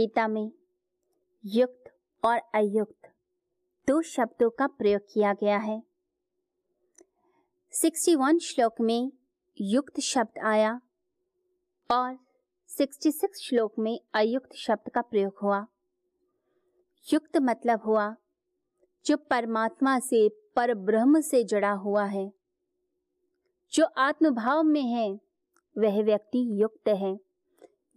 गीता में, युक्त और अयुक्त, दो शब्दों का प्रयोग किया गया है। 61 श्लोक में युक्त शब्द आया और 66 श्लोक में अयुक्त शब्द का प्रयोग हुआ। युक्त मतलब हुआ जो परमात्मा से पर ब्रह्म से जुड़ा हुआ है। जो आत्मभाव में है, वह व्यक्ति युक्त है।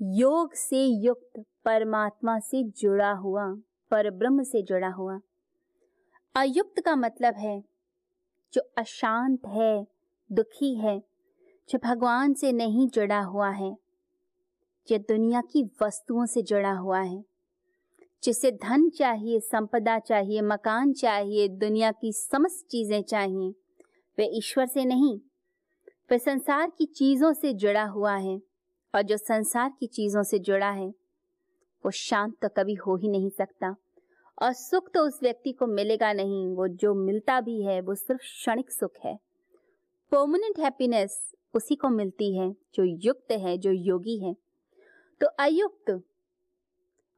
योग से युक्त परमात्मा से जुड़ा हुआ पर ब्रह्म से जुड़ा हुआ। अयुक्त का मतलब है, जो अशांत है, दुखी है, जो भगवान से नहीं जुड़ा हुआ है, जो दुनिया की वस्तुओं से जुड़ा हुआ है, जिसे धन चाहिए, संपदा चाहिए, मकान चाहिए, दुनिया की समस्त चीज़ें चाहिए, वे ईश्वर से नहीं, वे संसार की चीज़ों से जुड़ा हुआ है, और जो संसार की चीज़ों से जुड़ा है वो शांत तो कभी हो ही नहीं सकता। और सुख तो उस व्यक्ति को मिलेगा नहीं, वो जो मिलता भी है, वो सिर्फ़ क्षणिक सुख है। परमानेंट हैप्पीनेस उसी को मिलती है, जो युक्त है, जो योगी है। तो अयुक्त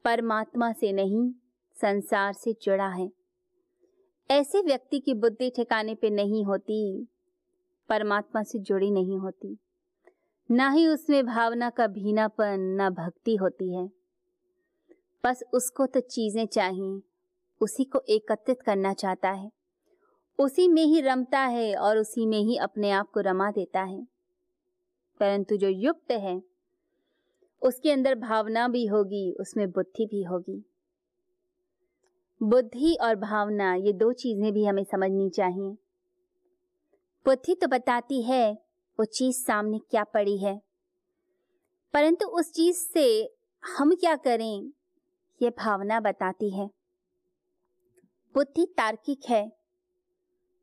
परमात्मा से नहीं, संसार से जुड़ा है। ऐसे व्यक्ति की बुद्धि ठिकाने पे नहीं होती, परमात्मा से जुड़ी नहीं होती। ना ही उसमें भावना का भीनापन, ना भक्ति होती है। बस उसको तो चीज़ें चाहिए। उसी को एकत्रित करना चाहता है। उसी में ही रमता है और उसी में ही अपने आप को रमा देता है। परंतु जो युक्त है, उसके अंदर भावना भी होगी, उसमें बुद्धि भी होगी। बुद्धि और भावना, ये दो चीज़ें भी हमें समझनी चाहिए। बुद्धि तो बताती है, वो चीज़ सामने क्या पड़ी है। परंतु उस चीज़ से हम क्या करें? ये भावना बताती है। बुद्धि तार्किक है।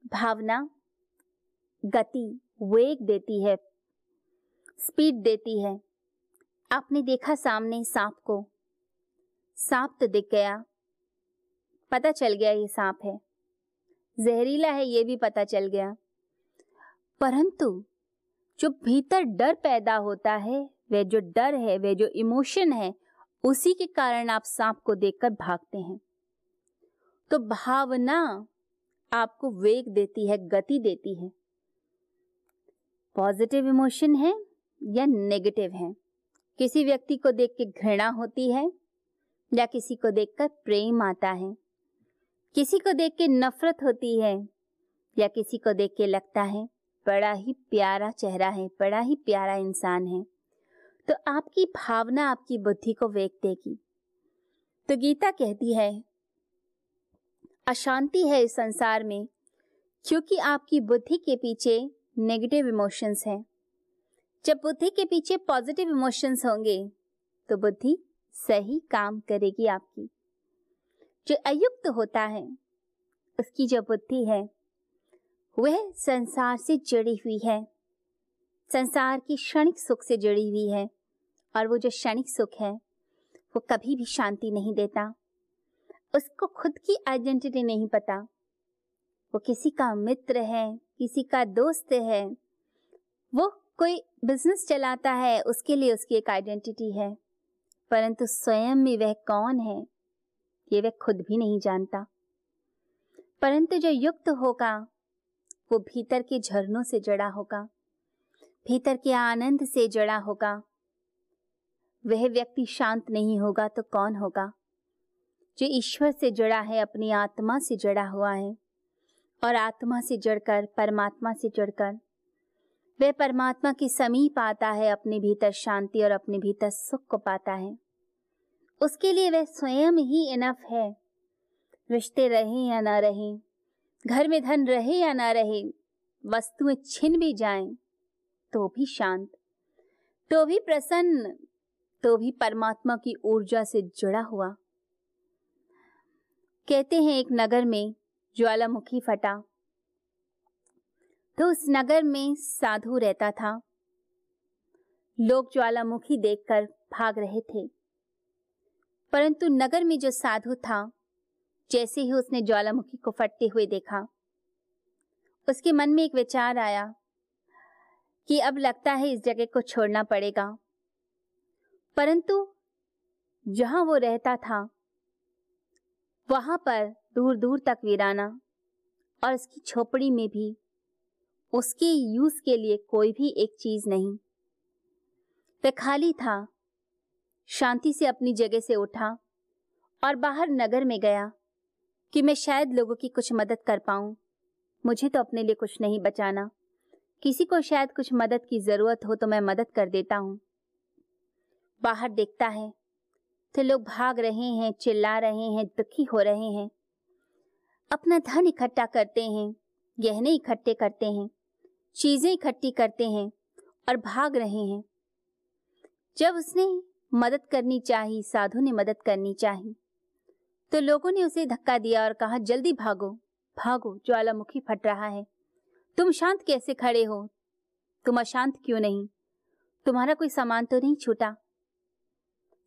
भावना गति, वेग देती है। स्पीड देती है। आपने देखा सामने सांप को? सांप तो दिख गया। पता चल गया ये सांप है। जहरीला है, ये भी पता चल गया। परंतु जो भीतर डर पैदा होता है वह जो डर है वह जो इमोशन है उसी के कारण आप सांप को देखकर भागते हैं। तो भावना आपको वेग देती है, गति देती है। पॉजिटिव इमोशन है या नेगेटिव है? किसी व्यक्ति को देख के घृणा होती है या किसी को देखकर प्रेम आता है? किसी को देख के नफरत होती है या किसी को देख के लगता है, बड़ा ही प्यारा चेहरा है, बड़ा ही प्यारा इंसान है। तो आपकी भावना आपकी बुद्धि को वेग देगी। तो गीता कहती है, अशांति है इस संसार में, क्योंकि आपकी बुद्धि के पीछे नेगेटिव इमोशंस हैं। जब बुद्धि के पीछे पॉजिटिव इमोशंस होंगे तो बुद्धि सही काम करेगी आपकी। जो अयुक्त होता है, उसकी जो बुद्धि है, वह संसार से जुड़ी हुई है। संसार की क्षणिक सुख से जुड़ी हुई है, और वो जो क्षणिक सुख है, वो कभी भी शांति नहीं देता। उसको खुद की आइडेंटिटी नहीं पता। वो किसी का मित्र है, किसी का दोस्त है। वो कोई बिज़नेस चलाता है, उसके लिए उसकी एक आइडेंटिटी है। परंतु स्वयं में वह कौन है, ये वह खुद भी नहीं जानता। परंतु जो युक्त होगा, वो भीतर के झरनों से जड़ा होगा। भीतर के आनंद से जड़ा होगा। वह व्यक्ति शांत नहीं होगा तो कौन होगा? जो ईश्वर से जुड़ा है, अपनी आत्मा से जुड़ा हुआ है। और आत्मा से जुड़कर, परमात्मा से जुड़कर, वह परमात्मा के समीप आता है, अपने भीतर शांति और अपने भीतर सुख को पाता है। उसके लिए वह स्वयं ही इनफ है। रिश्ते रहे या ना रहे, घर में धन रहे या ना रहे, वस्तुएँ छिन भी जाएँ तो भी शांत तो भी प्रसन्न तो भी परमात्मा की ऊर्जा से जुड़ा हुआ। कहते हैं एक नगर में ज्वालामुखी फटा। तो उस नगर में साधु रहता था। लोग ज्वालामुखी देखकर भाग रहे थे। परंतु नगर में जो साधु था, जैसे ही उसने ज्वालामुखी को फटते हुए देखा, उसके मन में एक विचार आया कि अब लगता है इस जगह को छोड़ना पड़ेगा। परंतु जहाँ वो रहता था, वहाँ पर दूर दूर तक वीराना और उसकी झोपड़ी में भी उसके यूज़ के लिए कोई भी एक चीज़ नहीं। वह खाली था, शांति से अपनी जगह से उठा और बाहर नगर में गया कि मैं शायद लोगों की कुछ मदद कर पाऊँ। मुझे तो अपने लिए कुछ नहीं बचाना। किसी को शायद कुछ मदद की ज़रूरत हो तो मैं मदद कर देता हूँ। बाहर देखता है। तो लोग भाग रहे हैं, चिल्ला रहे हैं, दुखी हो रहे हैं। अपना धन इकट्ठा करते हैं, गहने इकट्ठे करते हैं, चीज़ें इकट्ठी करते हैं और भाग रहे हैं। जब उसने मदद करनी चाहिए साधु ने मदद करनी चाहिए तो लोगों ने उसे धक्का दिया और कहा, जल्दी भागो भागो, ज्वालामुखी फट रहा है। तुम शांत कैसे खड़े हो? तुम अशांत क्यों नहीं? तुम्हारा कोई सामान तो नहीं छूटा?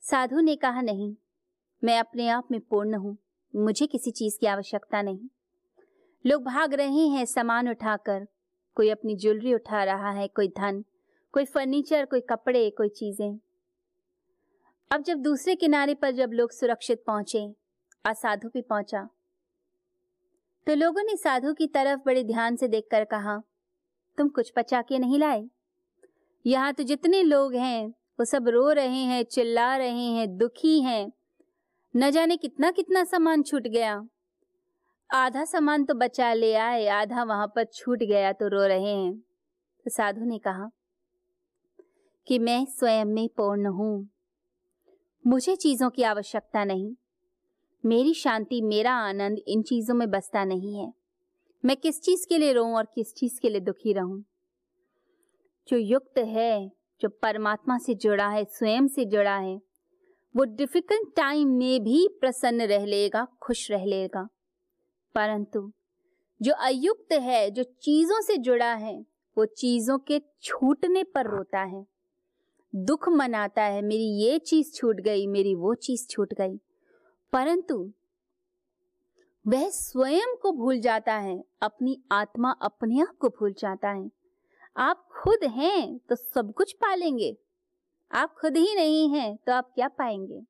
साधु ने कहा, नहीं, मैं अपने आप में पूर्ण हूँ, मुझे किसी चीज़ की आवश्यकता नहीं। लोग भाग रहे हैं सामान उठाकर, कोई अपनी ज्वेलरी उठा रहा है, कोई धन, कोई फर्नीचर, कोई कपड़े, कोई चीज़ें। अब जब दूसरे किनारे पर जब लोग सुरक्षित पहुँचे और साधु भी पहुँचा तो लोगों ने साधु की तरफ़ बड़े ध्यान से देखकर कहा, तुम कुछ पचा के नहीं लाए? यहाँ तो जितने लोग हैं, वो सब रो रहे हैं, चिल्ला रहे हैं, दुखी हैं। न जाने कितना कितना सामान छूट गया। आधा सामान तो बचा ले आए, आधा वहाँ पर छूट गया तो रो रहे हैं। तो साधु ने कहा, कि मैं स्वयं में पूर्ण हूँ। मुझे चीज़ों की आवश्यकता नहीं। मेरी शांति, मेरा आनंद इन चीज़ों में बसता नहीं है। मैं किस चीज़ के लिए रोऊं और किस चीज़ के लिए दुखी रहूँ? जो युक्त है, जो परमात्मा से जुड़ा है, स्वयं से जुड़ा है, वो डिफ़िकल्ट टाइम में भी प्रसन्न रह लेगा, खुश रह लेगा। परंतु जो अयुक्त है, जो चीज़ों से जुड़ा है, वो चीज़ों के छूटने पर रोता है। दुख मनाता है, मेरी ये चीज़ छूट गई, मेरी वो चीज़ छूट गई। परंतु वह स्वयं को भूल जाता है, अपनी आत्मा अपने आप को भूल जाता है। आप खुद हैं तो सब कुछ पालेंगे। आप खुद ही नहीं हैं तो आप क्या पाएँगे?